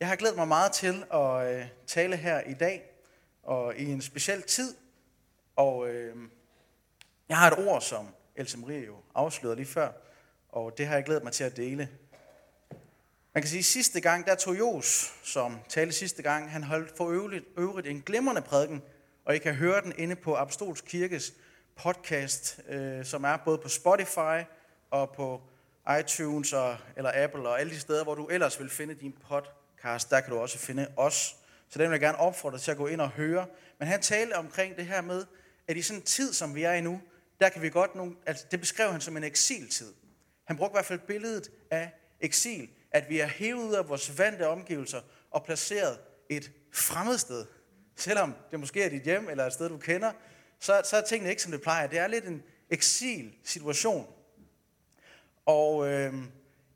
Jeg har glædet mig meget til at øh, tale her i dag, og i en speciel tid. Og øh, jeg har et ord, som Else Marie jo afslørede lige før, og det har jeg glædet mig til at dele. Man kan sige, at sidste gang, der tog Jos, som talte sidste gang, han holdt for øvrigt, øvrigt en glimrende prædiken, og I kan høre den inde på Apostolsk Kirkes podcast, øh, som er både på Spotify og på iTunes og, eller Apple og alle de steder, hvor du ellers vil finde din podcast. Der kan du også finde os. Så den vil jeg gerne opfordre dig til at gå ind og høre. Men han talte omkring det her med, at i sådan en tid, som vi er i nu, der kan vi godt nogle, altså det beskrev han som en eksiltid. Han brugte i hvert fald billedet af eksil, at vi er hævet ud af vores vante omgivelser og placeret et fremmed sted. Selvom det måske er dit hjem eller et sted, du kender, så, så er tingene ikke, som det plejer. Det er lidt en eksil-situation. Og øh,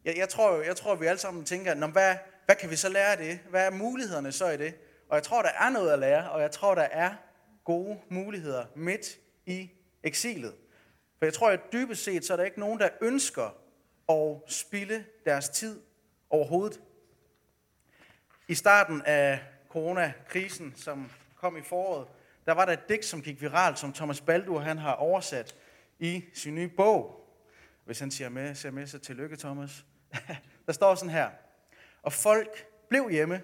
jeg, jeg, tror, jeg tror, vi alle sammen tænker, hvad, hvad kan vi så lære af det? Hvad er mulighederne så i det? Og jeg tror, der er noget at lære, og jeg tror, der er gode muligheder midt i eksilet. For jeg tror, at dybest set, så er der ikke nogen, der ønsker at spille deres tid overhovedet. I starten af coronakrisen, som kom i foråret, der var der et digt, som gik viralt, som Thomas Baldur han har oversat i sin nye bog. Hvis han siger med, siger med, så tillykke, Thomas. der står sådan her. Og folk blev hjemme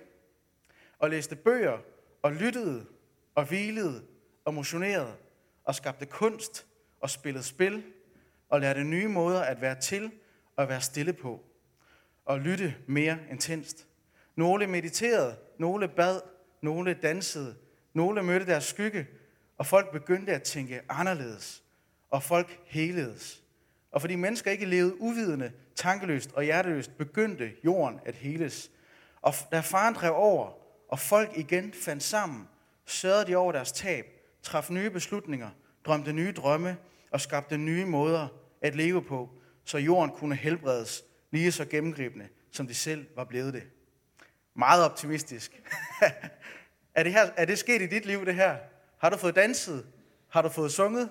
og læste bøger og lyttede og hvilede og motionerede og skabte kunst og spillede spil og lærte nye måder at være til og være stille på og lytte mere intenst. Nogle mediterede, nogle bad, nogle dansede, nogle mødte deres skygge, og folk begyndte at tænke anderledes, og folk heledes. Og fordi mennesker ikke levede uvidende, tankeløst og hjerteløst, begyndte jorden at heles. Og da faren drev over, og folk igen fandt sammen, sørgede de over deres tab, traf nye beslutninger, drømte nye drømme og skabte nye måder at leve på, så jorden kunne helbredes lige så gennemgribende, som de selv var blevet det. Meget optimistisk. er, det her, er det sket i dit liv, det her? Har du fået danset? Har du fået sunget?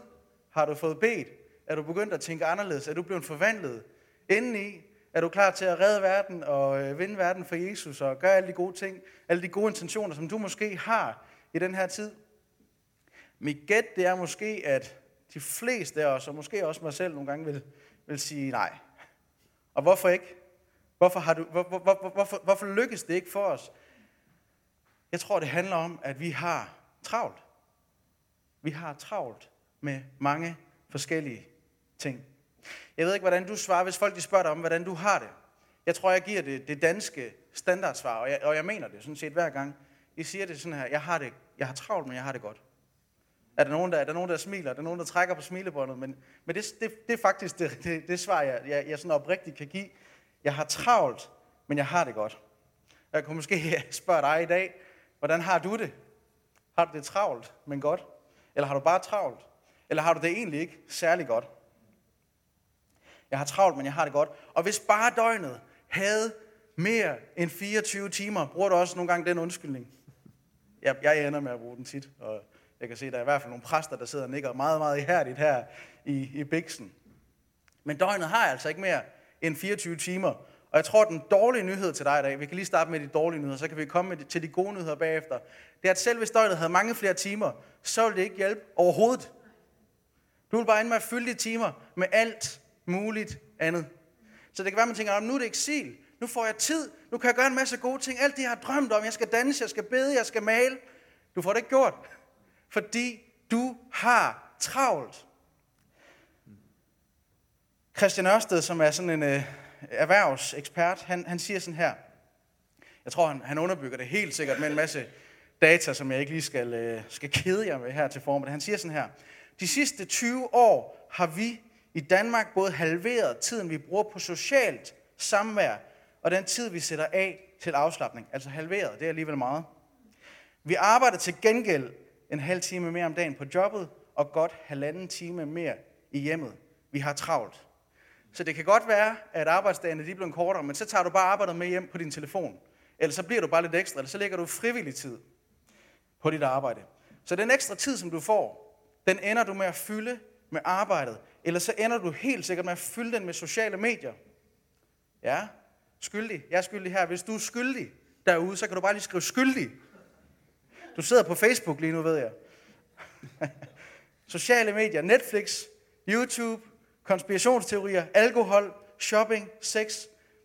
Har du fået bedt? Er du begyndt at tænke anderledes? Er du blevet forvandlet? Indeni er du klar til at redde verden og øh, vinde verden for Jesus og gøre alle de gode ting, alle de gode intentioner, som du måske har i den her tid? Mit gæt, det er måske, at de fleste af os, og måske også mig selv nogle gange, vil, vil sige nej. Og hvorfor ikke? Hvorfor, har du, hvor, hvor, hvor, hvorfor, hvorfor lykkes det ikke for os? Jeg tror, det handler om, at vi har travlt. Vi har travlt med mange forskellige ting. Jeg ved ikke, hvordan du svarer, hvis folk de spørger dig om, hvordan du har det. Jeg tror, jeg giver det, det danske standardsvar, og jeg, og jeg mener det sådan set hver gang. I siger det sådan her, jeg har, det, jeg har travlt, men jeg har det godt. Er der nogen, der, er der, nogen, der smiler? Er der nogen, der trækker på smilebåndet? Men, men det, det, det er faktisk det, det, det svar, jeg, jeg, jeg sådan oprigtigt kan give. Jeg har travlt, men jeg har det godt. Jeg kunne måske spørge dig i dag, hvordan har du det? Har du det travlt, men godt? Eller har du bare travlt? Eller har du det egentlig ikke særlig godt? Jeg har travlt, men jeg har det godt. Og hvis bare døgnet havde mere end 24 timer, bruger du også nogle gange den undskyldning? Jeg, jeg ender med at bruge den tit, og jeg kan se, at der er i hvert fald nogle præster, der sidder og nikker meget, meget ihærdigt her i, i Bixen. Men døgnet har altså ikke mere end 24 timer. Og jeg tror, at den dårlige nyhed til dig i dag, vi kan lige starte med de dårlige nyheder, så kan vi komme med til de gode nyheder bagefter, det er, at selv hvis døgnet havde mange flere timer, så ville det ikke hjælpe overhovedet. Du vil bare ende med at fylde de timer med alt muligt andet. Så det kan være, at man tænker, nu er det eksil, nu får jeg tid, nu kan jeg gøre en masse gode ting, alt det, jeg har drømt om, jeg skal danse, jeg skal bede, jeg skal male. Du får det ikke gjort, fordi du har travlt. Christian Ørsted, som er sådan en øh, erhvervsekspert, han, han siger sådan her. Jeg tror, han, han underbygger det helt sikkert med en masse data, som jeg ikke lige skal, øh, skal kede jer med her til formiddag. Han siger sådan her. De sidste 20 år har vi i Danmark både halveret tiden, vi bruger på socialt samvær, og den tid, vi sætter af til afslappning. Altså halveret, det er alligevel meget. Vi arbejder til gengæld en halv time mere om dagen på jobbet, og godt halvanden time mere i hjemmet. Vi har travlt. Så det kan godt være, at arbejdsdagene de blevet kortere, men så tager du bare arbejdet med hjem på din telefon. Eller så bliver du bare lidt ekstra, eller så lægger du frivillig tid på dit arbejde. Så den ekstra tid, som du får, den ender du med at fylde med arbejdet. Eller så ender du helt sikkert med at fylde den med sociale medier. Ja, skyldig. Jeg er skyldig her. Hvis du er skyldig, derude, så kan du bare lige skrive skyldig. Du sidder på Facebook lige nu, ved jeg. Sociale medier, Netflix, YouTube, konspirationsteorier, alkohol, shopping, sex,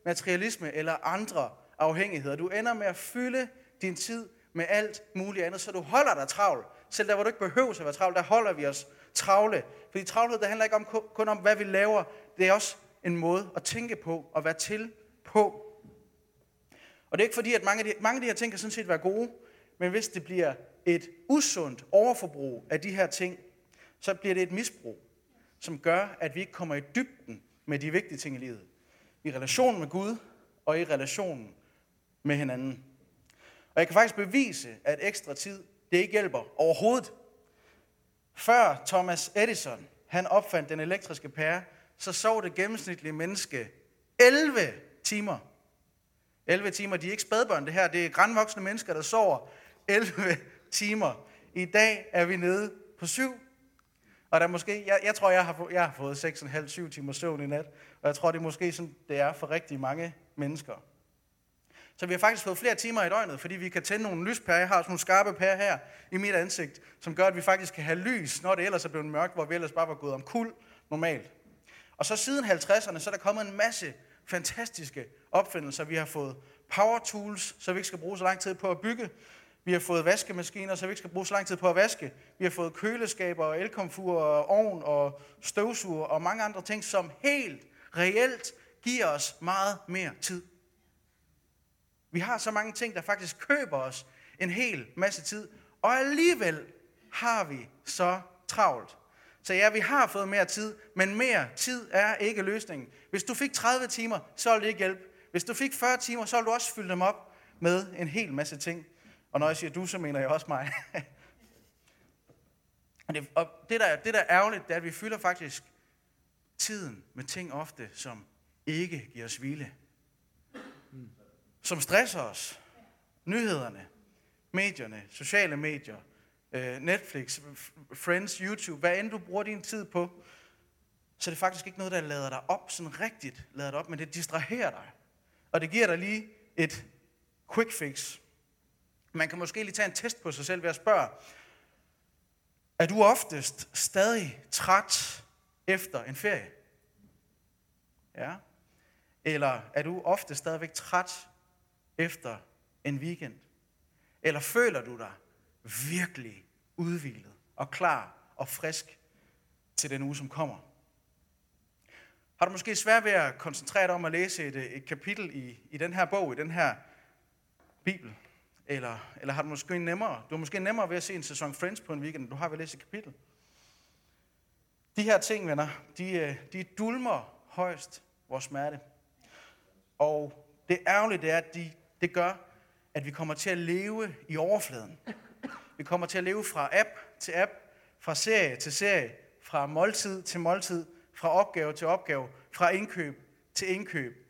materialisme eller andre afhængigheder. Du ender med at fylde din tid med alt muligt andet, så du holder dig travl. Selv der, hvor du ikke behøver at være travl, der holder vi os travle. Fordi travlhed, det handler ikke om, kun om, hvad vi laver. Det er også en måde at tænke på og være til på. Og det er ikke fordi, at mange af de, mange af de her ting kan sådan set være gode, men hvis det bliver et usundt overforbrug af de her ting, så bliver det et misbrug, som gør, at vi ikke kommer i dybden med de vigtige ting i livet. I relationen med Gud og i relationen med hinanden. Og jeg kan faktisk bevise, at ekstra tid, det ikke hjælper overhovedet. Før Thomas Edison, han opfandt den elektriske pære, så sov det gennemsnitlige menneske 11 timer. 11 timer, de er ikke spædbørn det her, det er grænvoksne mennesker, der sover 11 timer. I dag er vi nede på 7. Og der måske, jeg, jeg tror, jeg har, jeg har fået 6,5-7 timer søvn i nat, og jeg tror, det er måske sådan, det er for rigtig mange mennesker. Så vi har faktisk fået flere timer i døgnet, fordi vi kan tænde nogle lyspærer. Jeg har sådan nogle skarpe pærer her i mit ansigt, som gør, at vi faktisk kan have lys, når det ellers er blevet mørkt, hvor vi ellers bare var gået om kul normalt. Og så siden 50'erne, så er der kommet en masse fantastiske opfindelser. Vi har fået power tools, så vi ikke skal bruge så lang tid på at bygge. Vi har fået vaskemaskiner, så vi ikke skal bruge så lang tid på at vaske. Vi har fået køleskaber, og elkomfur, og ovn og støvsuger og mange andre ting, som helt reelt giver os meget mere tid. Vi har så mange ting, der faktisk køber os en hel masse tid, og alligevel har vi så travlt. Så ja, vi har fået mere tid, men mere tid er ikke løsningen. Hvis du fik 30 timer, så ville det ikke hjælpe. Hvis du fik 40 timer, så ville du også fylde dem op med en hel masse ting. Og når jeg siger du, så mener jeg også mig. og det, og det, der, det der er ærgerligt, det er, at vi fylder faktisk tiden med ting ofte, som ikke giver os hvile. Mm. Som stresser os. Nyhederne, medierne, sociale medier, øh, Netflix, Friends, YouTube, hvad end du bruger din tid på, så er det faktisk ikke noget, der lader dig op, sådan rigtigt lader dig op, men det distraherer dig. Og det giver dig lige et quick fix. Man kan måske lige tage en test på sig selv ved at spørge, er du oftest stadig træt efter en ferie? Ja. Eller er du ofte stadigvæk træt efter en weekend? Eller føler du dig virkelig udvilet og klar og frisk til den uge, som kommer? Har du måske svært ved at koncentrere dig om at læse et, et kapitel i, i den her bog, i den her bibel? Eller, eller har du måske nemmere, du har måske nemmere ved at se en sæson Friends på en weekend, end du har ved at læse et kapitel? De her ting, venner, de, øh, de dulmer højst vores smerte. Og det ærgerlige det er, at de, det gør, at vi kommer til at leve i overfladen. Vi kommer til at leve fra app til app, fra serie til serie, fra måltid til måltid, fra opgave til opgave, fra indkøb til indkøb.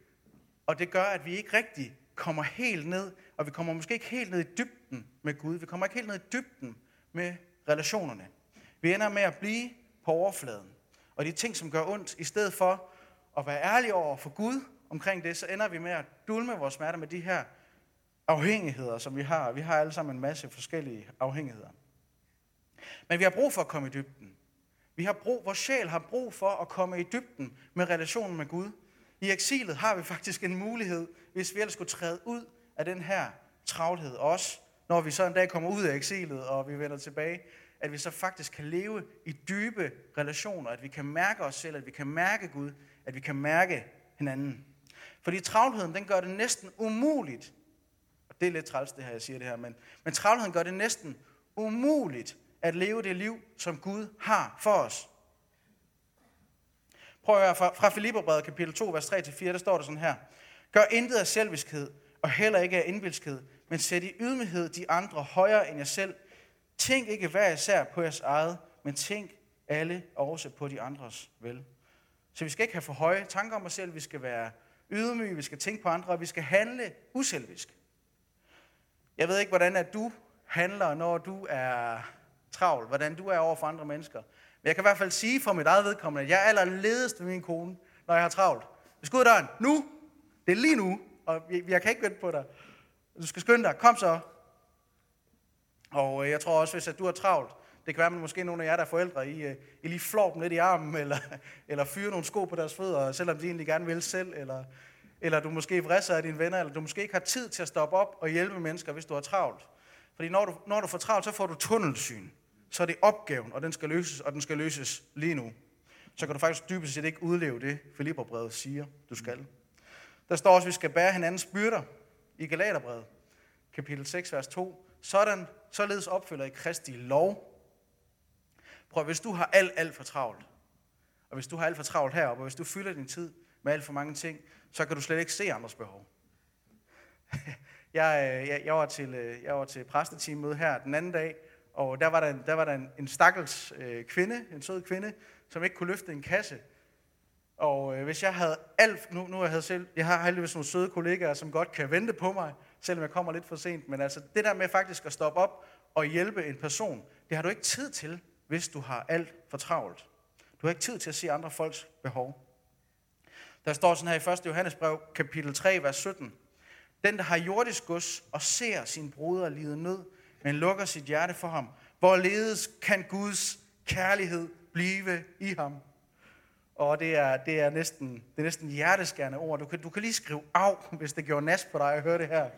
Og det gør, at vi ikke rigtig kommer helt ned, og vi kommer måske ikke helt ned i dybden med Gud. Vi kommer ikke helt ned i dybden med relationerne. Vi ender med at blive på overfladen. Og de ting, som gør ondt, i stedet for at være ærlige over for Gud omkring det, så ender vi med at dulme vores smerter med de her afhængigheder, som vi har. Vi har alle sammen en masse forskellige afhængigheder. Men vi har brug for at komme i dybden. Vi har brug, vores sjæl har brug for at komme i dybden med relationen med Gud. I eksilet har vi faktisk en mulighed, hvis vi ellers skulle træde ud af den her travlhed. Også når vi så en dag kommer ud af eksilet, og vi vender tilbage, at vi så faktisk kan leve i dybe relationer, at vi kan mærke os selv, at vi kan mærke Gud, at vi kan mærke hinanden. Fordi travlheden, den gør det næsten umuligt, det er lidt træls det her, jeg siger det her, men, men travlheden gør det næsten umuligt at leve det liv, som Gud har for os. Prøv at høre, fra, fra Filipperbrevet kapitel 2, vers 3-4, der står der sådan her. Gør intet af selviskhed, og heller ikke af indvilskhed, men sæt i ydmyghed de andre højere end jer selv. Tænk ikke hver især på jeres eget, men tænk alle også på de andres vel. Så vi skal ikke have for høje tanker om os selv, vi skal være ydmyge, vi skal tænke på andre, og vi skal handle uselvisk. Jeg ved ikke, hvordan at du handler, når du er travl, hvordan du er over for andre mennesker. Men jeg kan i hvert fald sige for mit eget vedkommende, at jeg er allerledest med min kone, når jeg har travlt. Vi skal ud af døren. Nu. Det er lige nu. Og jeg kan ikke vente på dig. Du skal skynde dig. Kom så. Og øh, jeg tror også, hvis at du har travlt, det kan være, at måske nogle af jer, der er forældre, I, øh, I lige flår dem lidt i armen, eller, eller fyrer nogle sko på deres fødder, selvom de egentlig gerne vil selv, eller, eller du måske vrisser af dine venner, eller du måske ikke har tid til at stoppe op og hjælpe mennesker, hvis du har travlt. Fordi når du, når du får travlt, så får du tunnelsyn. Så er det opgaven, og den skal løses, og den skal løses lige nu. Så kan du faktisk dybest set ikke udleve det, Filipperbrevet siger, du skal. Der står også, at vi skal bære hinandens byrder i Galaterbrevet, kapitel 6, vers 2. Sådan, således opfylder I Kristi lov. Prøv, hvis du har alt, alt for travlt, og hvis du har alt for travlt heroppe, og hvis du fylder din tid med alt for mange ting, så kan du slet ikke se andres behov. jeg, øh, jeg, jeg, var til, øh, jeg var til præsteteammøde her den anden dag, og der var der, der, var der en, en stakkels øh, kvinde, en sød kvinde, som ikke kunne løfte en kasse. Og øh, hvis jeg havde alt, nu, nu jeg havde selv, jeg har heldigvis nogle søde kollegaer, som godt kan vente på mig, selvom jeg kommer lidt for sent, men altså det der med faktisk at stoppe op og hjælpe en person, det har du ikke tid til, hvis du har alt for travlt. Du har ikke tid til at se andre folks behov. Der står sådan her i 1. Johannes brev, kapitel 3, vers 17. Den, der har jordisk gods og ser sin broder lide nød, men lukker sit hjerte for ham, hvorledes kan Guds kærlighed blive i ham? Og det er, det er, næsten, det er næsten hjerteskærende ord. Du kan, du kan lige skrive af, hvis det gjorde nas på dig at høre det her.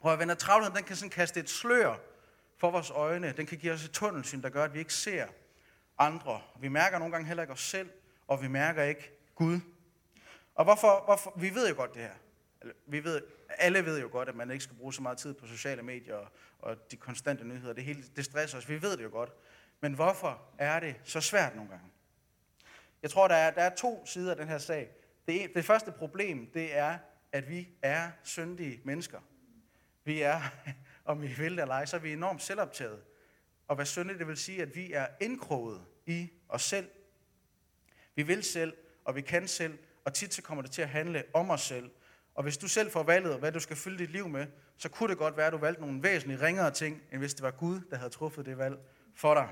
Prøv at vende travlheden, den kan sådan kaste et slør for vores øjne. Den kan give os et tunnelsyn, der gør, at vi ikke ser andre. Vi mærker nogle gange heller ikke os selv, og vi mærker ikke Gud. Og hvorfor, hvorfor? Vi ved jo godt det her. Vi ved, alle ved jo godt, at man ikke skal bruge så meget tid på sociale medier og, og de konstante nyheder. Det, hele, det stresser os. Vi ved det jo godt. Men hvorfor er det så svært nogle gange? Jeg tror, der er, der er to sider af den her sag. Det, e, det første problem, det er, at vi er syndige mennesker. Vi er, om vi vil det eller ej, så er vi enormt selvoptaget. Og hvad syndigt, det vil sige, at vi er indkroget i os selv. Vi vil selv, og vi kan selv, og tit så kommer det til at handle om os selv. Og hvis du selv får valget, hvad du skal fylde dit liv med, så kunne det godt være, at du valgte nogle væsentligt ringere ting, end hvis det var Gud, der havde truffet det valg for dig.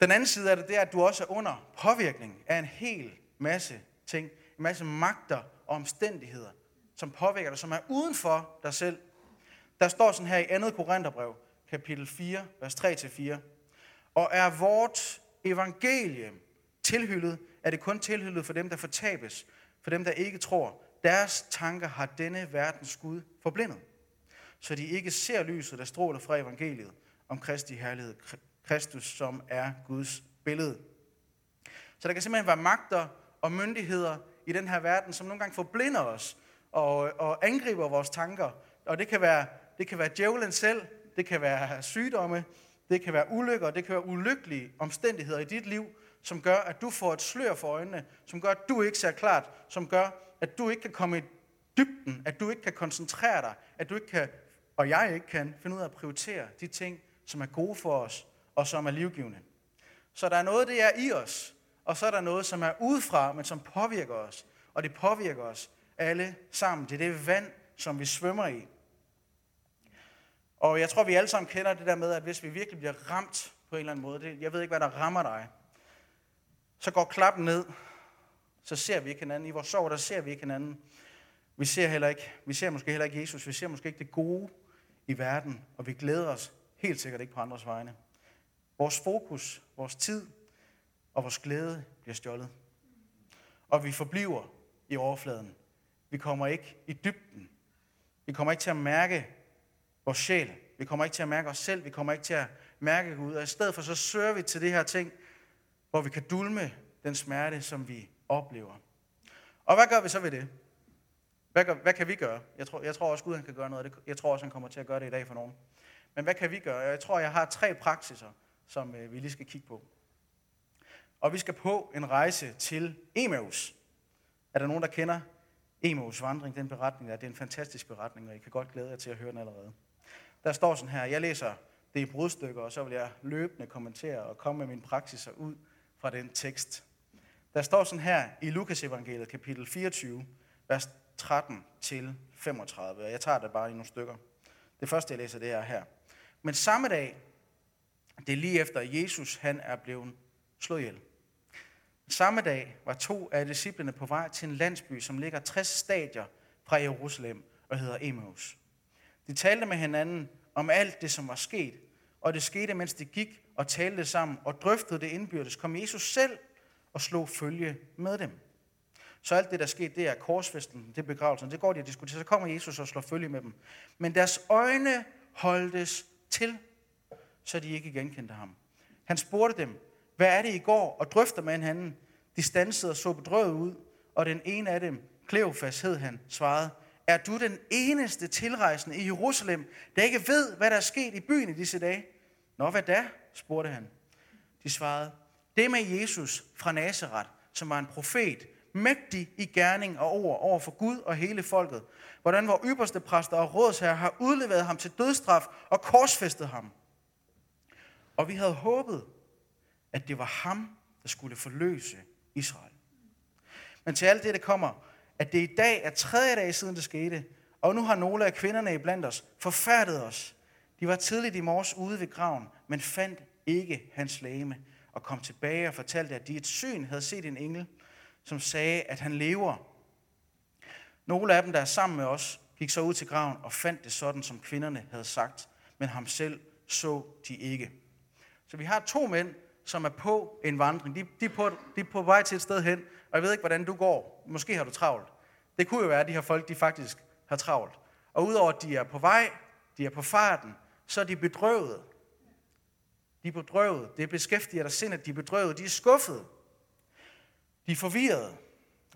Den anden side af det, det er, at du også er under påvirkning af en hel masse ting, en masse magter og omstændigheder, som påvirker dig, som er uden for dig selv. Der står sådan her i 2. Korintherbrev, kapitel 4, vers 3-4. Og er vort evangelium tilhyllet, er det kun tilhyllet for dem, der fortabes, for dem, der ikke tror. Deres tanker har denne verdens Gud forblindet, så de ikke ser lyset, der stråler fra evangeliet om Kristi herlighed, Kristus, som er Guds billede. Så der kan simpelthen være magter og myndigheder i den her verden, som nogle gange forblinder os og, og angriber vores tanker. Og det kan være, det kan være djævlen selv, det kan være sygdomme, det kan være ulykker, det kan være ulykkelige omstændigheder i dit liv, som gør, at du får et slør for øjnene, som gør, at du ikke ser klart, som gør, at du ikke kan komme i dybden, at du ikke kan koncentrere dig, at du ikke kan, og jeg ikke kan, finde ud af at prioritere de ting, som er gode for os, og som er livgivende. Så der er noget, det er i os, og så er der noget, som er udefra, men som påvirker os. Og det påvirker os alle sammen. Det er det vand, som vi svømmer i. Og jeg tror, vi alle sammen kender det der med, at hvis vi virkelig bliver ramt på en eller anden måde, det, jeg ved ikke, hvad der rammer dig, så går klappen ned, så ser vi ikke hinanden. I vores sorg, der ser vi ikke hinanden. Vi ser, heller ikke, vi ser måske heller ikke Jesus, vi ser måske ikke det gode i verden, og vi glæder os helt sikkert ikke på andres vegne. Vores fokus, vores tid og vores glæde bliver stjålet. Og vi forbliver i overfladen. Vi kommer ikke i dybden. Vi kommer ikke til at mærke vores sjæl. Vi kommer ikke til at mærke os selv. Vi kommer ikke til at mærke Gud. Og i stedet for så søger vi til det her ting, hvor vi kan dulme den smerte, som vi oplever. Og hvad gør vi så ved det? Hvad, gør, hvad kan vi gøre? Jeg tror, jeg tror også, Gud han kan gøre noget. Jeg tror også, han kommer til at gøre det i dag for nogen. Men hvad kan vi gøre? Jeg tror, jeg har tre praksiser, som øh, vi lige skal kigge på. Og vi skal på en rejse til Emmaus. Er der nogen, der kender Emmaus vandring, den beretning der? Det er en fantastisk beretning, og I kan godt glæde jer til at høre den allerede. Der står sådan her, jeg læser det i brudstykker, og så vil jeg løbende kommentere og komme med mine praksiser ud fra den tekst. Der står sådan her i Lukas evangeliet, kapitel 24, vers 13 til 35. Jeg tager det bare i nogle stykker. Det første, jeg læser, det er her. Men samme dag, det er lige efter Jesus, han er blevet slået ihjel. Samme dag var to af disciplene på vej til en landsby, som ligger 60 stadier fra Jerusalem og hedder Emmaus. De talte med hinanden om alt det, som var sket, og det skete, mens de gik og talte sammen og drøftede det indbyrdes, kom Jesus selv og slog følge med dem. Så alt det, der skete, det er korsfesten, det er begravelsen, det går de og diskuterer. Så kommer Jesus og slår følge med dem. Men deres øjne holdtes til, så de ikke genkendte ham. Han spurgte dem, hvad er det, I går og drøfter med hinanden? De stansede og så bedrøvet ud, og den ene af dem, Kleofas hed han, svarede, er du den eneste tilrejsende i Jerusalem, der ikke ved, hvad der er sket i byen i disse dage? Nå, hvad da? spurgte han. De svarede, det med Jesus fra Nazareth, som var en profet, mægtig i gerning og ord over for Gud og hele folket. Hvordan vores ypperste præster og rådsherre har udleveret ham til dødstraf og korsfæstet ham. Og vi havde håbet, at det var ham, der skulle forløse Israel. Men til alt det, der kommer, at det i dag er tredje dag siden det skete, og nu har nogle af kvinderne i blandt os forfærdet os. De var tidligt i morges ude ved graven, men fandt ikke hans læme og kom tilbage og fortalte, at de et syn havde set en engel, som sagde, at han lever. Nogle af dem, der er sammen med os, gik så ud til graven og fandt det sådan, som kvinderne havde sagt, men ham selv så de ikke. Så vi har to mænd, som er på en vandring. De, de, er på, de er på vej til et sted hen, og jeg ved ikke, hvordan du går. Måske har du travlt. Det kunne jo være, at de her folk de faktisk har travlt. Og udover at de er på vej, de er på farten, så er de bedrøvet. De er bedrøvet. Det beskæftiger der sind, at de er bedrøvet. De er skuffede. De er forvirrede.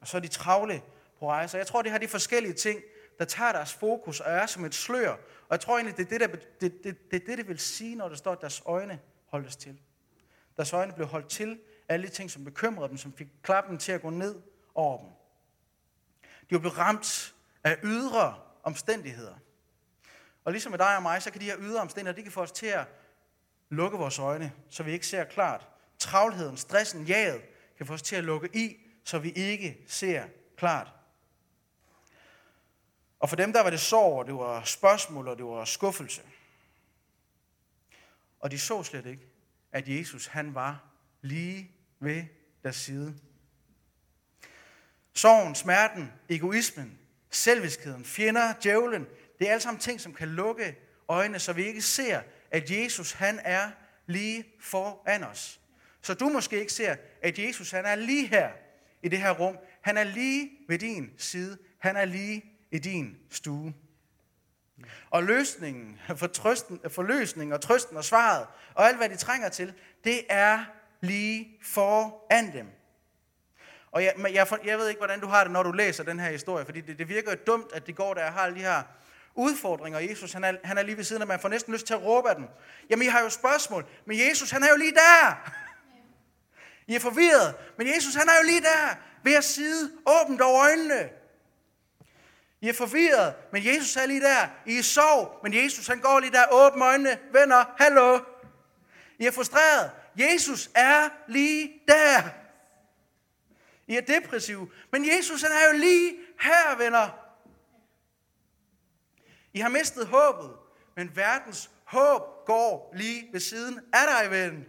Og så er de travle på rejser. Jeg tror, det har de forskellige ting, der tager deres fokus og er som et slør. Og jeg tror egentlig, det er det, der, det, det, det, det, det vil sige, når der står, at deres øjne holdes til. Deres øjne blev holdt til alle de ting, som bekymrede dem, som fik klappen til at gå ned over dem. De var blevet ramt af ydre omstændigheder. Og ligesom med dig og mig, så kan de her ydre omstændigheder, de kan få os til at lukke vores øjne, så vi ikke ser klart. Travlheden, stressen, jaget kan få os til at lukke i, så vi ikke ser klart. Og for dem, der var det sorg, det var spørgsmål, og det var skuffelse. Og de så slet ikke, at Jesus han var lige ved deres side. Sorgen, smerten, egoismen, selviskheden, fjender, djævlen, det er alt sammen ting, som kan lukke øjnene, så vi ikke ser, at Jesus han er lige foran os. Så du måske ikke ser, at Jesus han er lige her i det her rum. Han er lige ved din side. Han er lige i din stue. Og løsningen for, trøsten, for løsningen og trøsten og svaret, og alt hvad de trænger til, det er lige foran dem. Og jeg, jeg, jeg ved ikke, hvordan du har det, når du læser den her historie, fordi det, det virker dumt, at det går der, jeg har alle de her udfordringer. Jesus, han er, han er lige ved siden af, man får næsten lyst til at råbe af dem. Jamen, I har jo spørgsmål, men Jesus, han er jo lige der. I er forvirret, men Jesus, han er jo lige der, ved at side, åbent over øjnene. I er forvirret, men Jesus er lige der. I er sov, men Jesus han går lige der, åbne øjnene, venner, hallo. I er frustreret. Jesus er lige der. I er depressive, men Jesus han er jo lige her, venner. I har mistet håbet, men verdens håb går lige ved siden af dig, ven.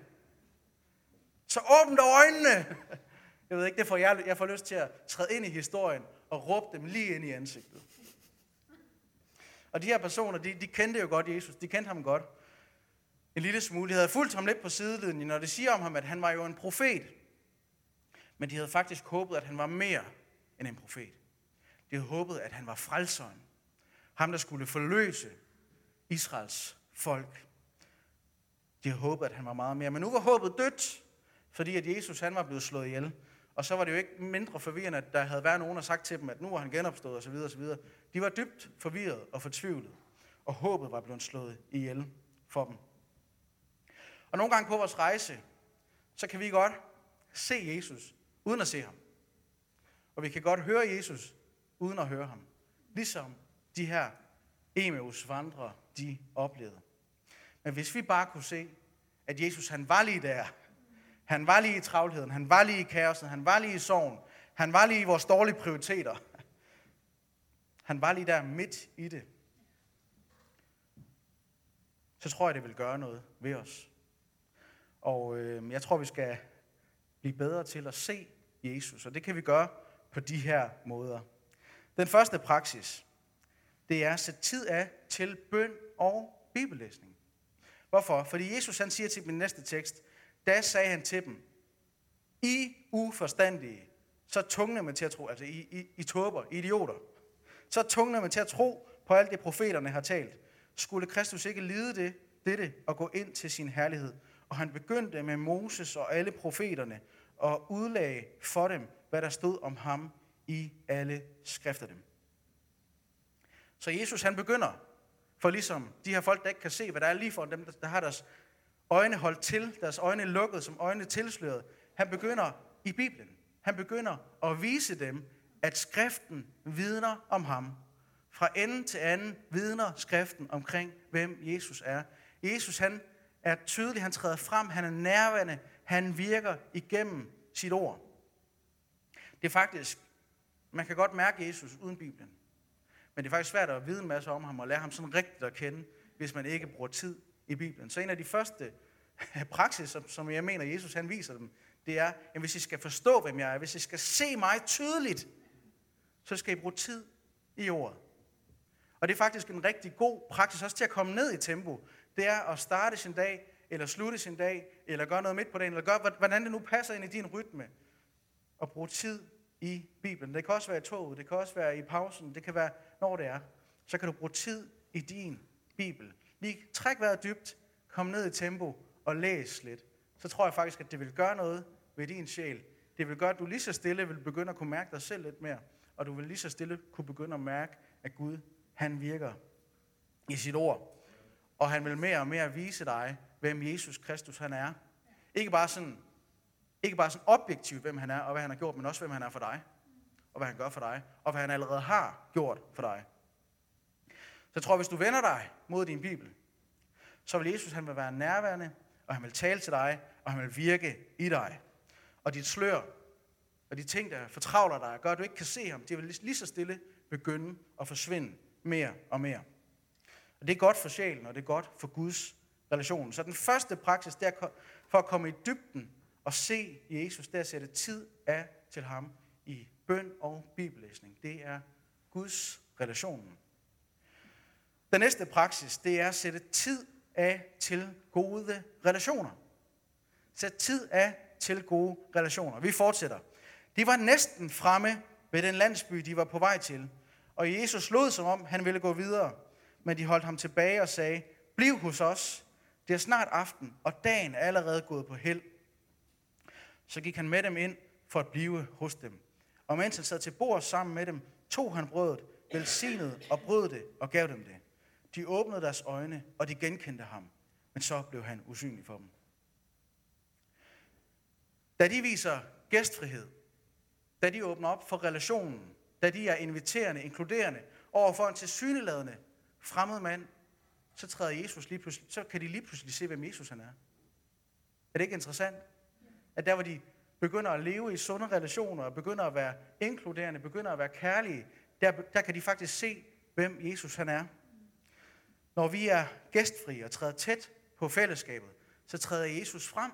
Så åbn dog øjnene. Jeg ved ikke, det får jeg, jeg får lyst til at træde ind i historien og råbe dem lige ind i ansigtet. Og de her personer, de, de kendte jo godt Jesus. De kendte ham godt. En lille smule. De havde fulgt ham lidt på sidelinjen, når det siger om ham, at han var jo en profet. Men de havde faktisk håbet, at han var mere end en profet. De havde håbet, at han var frelseren. Ham, der skulle forløse Israels folk. De havde håbet, at han var meget mere. Men nu var håbet dødt, fordi at Jesus han var blevet slået ihjel. Og så var det jo ikke mindre forvirrende, at der havde været nogen, der sagt til dem, at nu var han genopstået osv. osv. De var dybt forvirret og fortvivlet, og håbet var blevet slået ihjel for dem. Og nogle gange på vores rejse, så kan vi godt se Jesus, uden at se ham. Og vi kan godt høre Jesus, uden at høre ham. Ligesom de her Emeus vandrere, de oplevede. Men hvis vi bare kunne se, at Jesus han var lige der, han var lige i travlheden, han var lige i kaosen, han var lige i sorgen, han var lige i vores dårlige prioriteter. Han var lige der midt i det. Så tror jeg, det vil gøre noget ved os. Og øh, jeg tror, vi skal blive bedre til at se Jesus. Og det kan vi gøre på de her måder. Den første praksis, det er at sætte tid af til bøn og bibellæsning. Hvorfor? Fordi Jesus han siger til min næste tekst, da sagde han til dem, I uforstandige, så tungne man til at tro, altså I, I, I tåber, I idioter, så tungne man til at tro på alt det profeterne har talt. Skulle Kristus ikke lide det, dette og gå ind til sin herlighed? Og han begyndte med Moses og alle profeterne og udlagde for dem, hvad der stod om ham i alle skrifter dem. Så Jesus han begynder, for ligesom de her folk, der ikke kan se, hvad der er lige for dem, der har deres øjne holdt til, deres øjne lukket, som øjne tilsløret, han begynder i Bibelen. Han begynder at vise dem, at skriften vidner om ham. Fra ende til anden vidner skriften omkring, hvem Jesus er. Jesus han er tydelig, han træder frem, han er nærværende, han virker igennem sit ord. Det er faktisk, man kan godt mærke Jesus uden Bibelen. Men det er faktisk svært at vide en masse om ham og lære ham sådan rigtigt at kende, hvis man ikke bruger tid i Bibelen. Så en af de første praksis, som jeg mener, Jesus han viser dem, det er, at hvis I skal forstå, hvem jeg er, hvis I skal se mig tydeligt, så skal I bruge tid i ordet. Og det er faktisk en rigtig god praksis også til at komme ned i tempo. Det er at starte sin dag, eller slutte sin dag, eller gøre noget midt på dagen, eller gøre, hvordan det nu passer ind i din rytme. Og bruge tid i Bibelen. Det kan også være i toget, det kan også være i pausen, det kan være, når det er. Så kan du bruge tid i din Bibel. Lige træk vejret dybt, kom ned i tempo og læs lidt. Så tror jeg faktisk, at det vil gøre noget ved din sjæl. Det vil gøre, at du lige så stille vil begynde at kunne mærke dig selv lidt mere. Og du vil lige så stille kunne begynde at mærke, at Gud, han virker i sit ord. Og han vil mere og mere vise dig, hvem Jesus Kristus han er. Ikke bare sådan, ikke bare sådan objektivt, hvem han er og hvad han har gjort, men også hvem han er for dig. Og hvad han gør for dig. Og hvad han allerede har gjort for dig. Så jeg tror, hvis du vender dig mod din Bibel, så vil Jesus han vil være nærværende, og han vil tale til dig, og han vil virke i dig. Og dit slør, og de ting, der fortravler dig, gør, at du ikke kan se ham, de vil lige så stille begynde at forsvinde mere og mere. Og det er godt for sjælen, og det er godt for Guds relation. Så den første praksis, det er for at komme i dybden og se Jesus, det er at sætte tid af til ham i bøn og bibellæsning. Det er Guds relationen. Den næste praksis, det er at sætte tid af til gode relationer. Sæt tid af til gode relationer. Vi fortsætter. De var næsten fremme ved den landsby, de var på vej til. Og Jesus lod som om, han ville gå videre. Men de holdt ham tilbage og sagde, bliv hos os. Det er snart aften, og dagen er allerede gået på held. Så gik han med dem ind for at blive hos dem. Og mens han sad til bord sammen med dem, tog han brødet, velsignede og brød det og gav dem det. De åbnede deres øjne, og de genkendte ham. Men så blev han usynlig for dem. Da de viser gæstfrihed, da de åbner op for relationen, da de er inviterende, inkluderende over for en tilsyneladende fremmed mand, så træder Jesus lige pludselig, så kan de lige pludselig se, hvem Jesus han er. Er det ikke interessant? At der, hvor de begynder at leve i sunde relationer, og begynder at være inkluderende, begynder at være kærlige, der, der kan de faktisk se, hvem Jesus han er. Når vi er gæstfri og træder tæt på fællesskabet, så træder Jesus frem.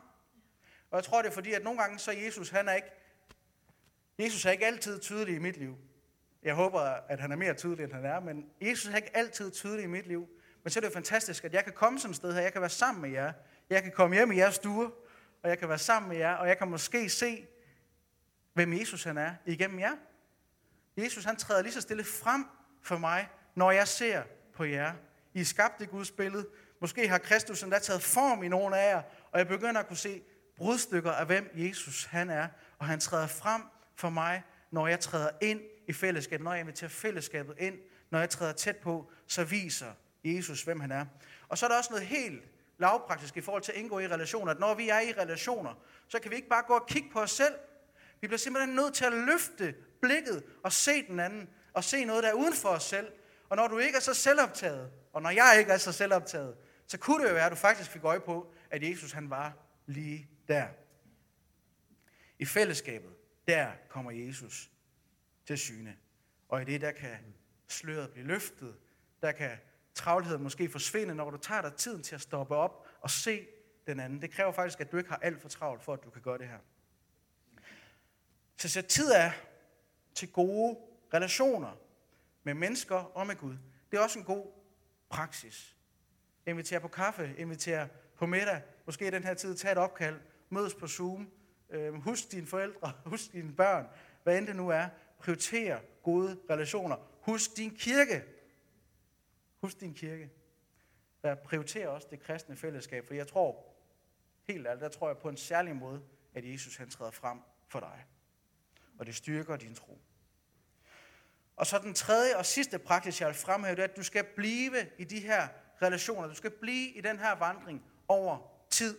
Og jeg tror, det er fordi, at nogle gange så Jesus, han er ikke, Jesus er ikke altid tydelig i mit liv. Jeg håber, at han er mere tydelig, end han er, men Jesus er ikke altid tydelig i mit liv. Men så er det jo fantastisk, at jeg kan komme sådan et sted her, jeg kan være sammen med jer. Jeg kan komme hjem i jeres stue, og jeg kan være sammen med jer, og jeg kan måske se, hvem Jesus han er igennem jer. Jesus han træder lige så stille frem for mig, når jeg ser på jer. I er skabt i Guds billede. Måske har Kristus endda taget form i nogle af jer, og jeg begynder at kunne se brudstykker af, hvem Jesus han er. Og han træder frem for mig, når jeg træder ind i fællesskabet, når jeg inviterer fællesskabet ind, når jeg træder tæt på, så viser Jesus, hvem han er. Og så er der også noget helt lavpraktisk i forhold til at indgå i relationer, at når vi er i relationer, så kan vi ikke bare gå og kigge på os selv. Vi bliver simpelthen nødt til at løfte blikket og se den anden, og se noget, der er uden for os selv. Og når du ikke er så selvoptaget, og når jeg ikke er så selvoptaget, så kunne det jo være, at du faktisk fik øje på, at Jesus han var lige der. I fællesskabet, der kommer Jesus til syne. Og i det, der kan sløret blive løftet, der kan travlheden måske forsvinde, når du tager dig tiden til at stoppe op og se den anden. Det kræver faktisk, at du ikke har alt for travlt for, at du kan gøre det her. Så sæt tid af til gode relationer med mennesker og med Gud. Det er også en god praksis. Inviter på kaffe, inviter på middag, måske i den her tid, tag et opkald, mødes på Zoom, øh, husk dine forældre, husk dine børn, hvad end det nu er. Prioriter gode relationer. Husk din kirke. Husk din kirke. Der prioriterer også det kristne fællesskab, for jeg tror, helt ærligt, der tror jeg på en særlig måde, at Jesus han træder frem for dig. Og det styrker din tro. Og så den tredje og sidste praksis, jeg vil fremhæve, det er, at du skal blive i de her relationer. Du skal blive i den her vandring over tid.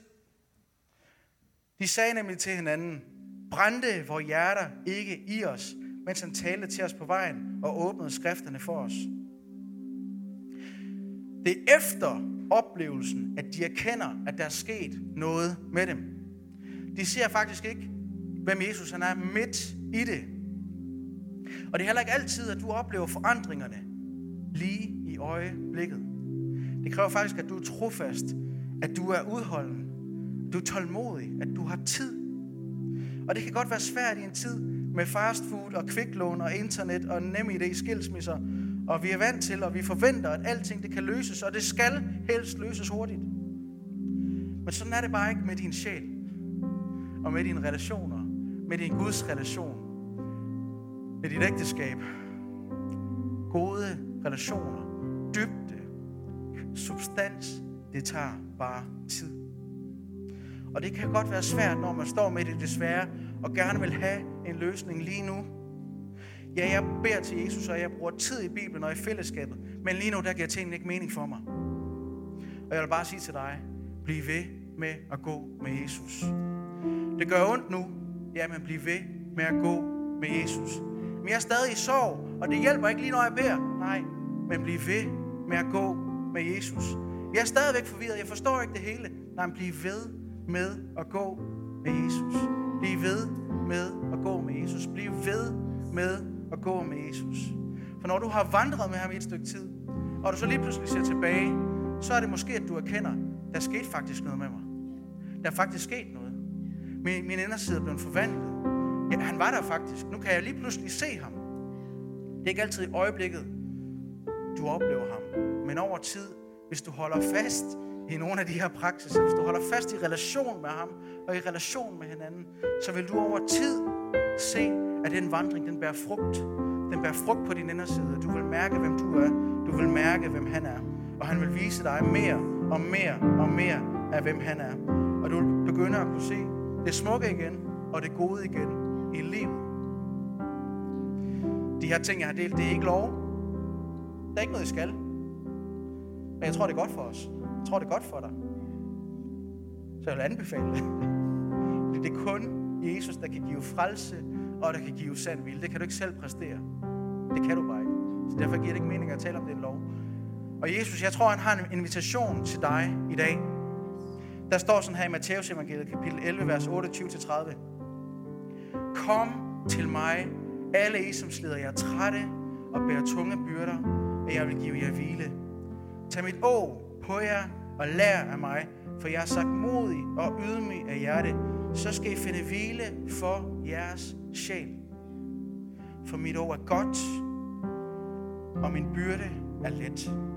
De sagde nemlig til hinanden, brændte vores hjerter ikke i os, mens han talte til os på vejen og åbnede skrifterne for os. Det er efter oplevelsen, at de erkender, at der er sket noget med dem. De ser faktisk ikke, hvem Jesus han er midt i det. Og det er heller ikke altid, at du oplever forandringerne lige i øjeblikket. Det kræver faktisk, at du er trofast, at du er udholden, at du er tålmodig, at du har tid. Og det kan godt være svært i en tid med fast food og kviklån og internet og nem idé skilsmisser. Og vi er vant til, og vi forventer, at alting det kan løses, og det skal helst løses hurtigt. Men sådan er det bare ikke med din sjæl, og med dine relationer, med din Guds relation, med dit ægteskab. Gode relationer, dybde, substans, det tager bare tid. Og det kan godt være svært, når man står med det desværre, og gerne vil have en løsning lige nu. Ja, jeg beder til Jesus, og jeg bruger tid i Bibelen og i fællesskabet. Men lige nu, der giver tingene ikke mening for mig. Og jeg vil bare sige til dig, bliv ved med at gå med Jesus. Det gør ondt nu, ja, men bliv ved med at gå med Jesus. Men jeg er stadig i sorg, og det hjælper ikke lige, når jeg beder. Nej, men bliv ved med at gå med Jesus. Jeg er stadigvæk forvirret, jeg forstår ikke det hele. Nej, men bliv ved med at gå med Jesus. Bliv ved med at gå med Jesus. Bliv ved med at gå med Jesus. For når du har vandret med ham i et stykke tid, og du så lige pludselig ser tilbage, så er det måske, at du erkender, der skete faktisk noget med mig. Der er faktisk sket noget. Min, min inderside er blevet forvandlet. Ja, han var der faktisk. Nu kan jeg lige pludselig se ham. Det er ikke altid i øjeblikket, du oplever ham. Men over tid, hvis du holder fast i nogle af de her praksiser, hvis du holder fast i relation med ham og i relation med hinanden, så vil du over tid se, at den vandring, den bærer frugt. Den bærer frugt på din inderside. Du vil mærke, hvem du er. Du vil mærke, hvem han er. Og han vil vise dig mere og mere og mere af, hvem han er. Og du vil begynde at kunne se det smukke igen og det gode igen i livet. De her ting, jeg har delt, det er ikke lov. Der er ikke noget, I skal. Men jeg tror, det er godt for os. Jeg tror, det er godt for dig. Så jeg vil anbefale det. Det er kun Jesus, der kan give frelse, og der kan give sand vilde. Det kan du ikke selv præstere. Det kan du bare ikke. Så derfor giver det ikke mening at tale om den lov. Og Jesus, jeg tror, han har en invitation til dig i dag. Der står sådan her i Matteus evangeliet, kapitel 11, vers 28-30. Kom til mig, alle I, som slider jer trætte og bærer tunge byrder, og jeg vil give jer hvile. Tag mit å på jer og lær af mig, for jeg er sagt modig og ydmyg af hjerte, så skal I finde hvile for jeres sjæl. For mit ord er godt, og min byrde er let.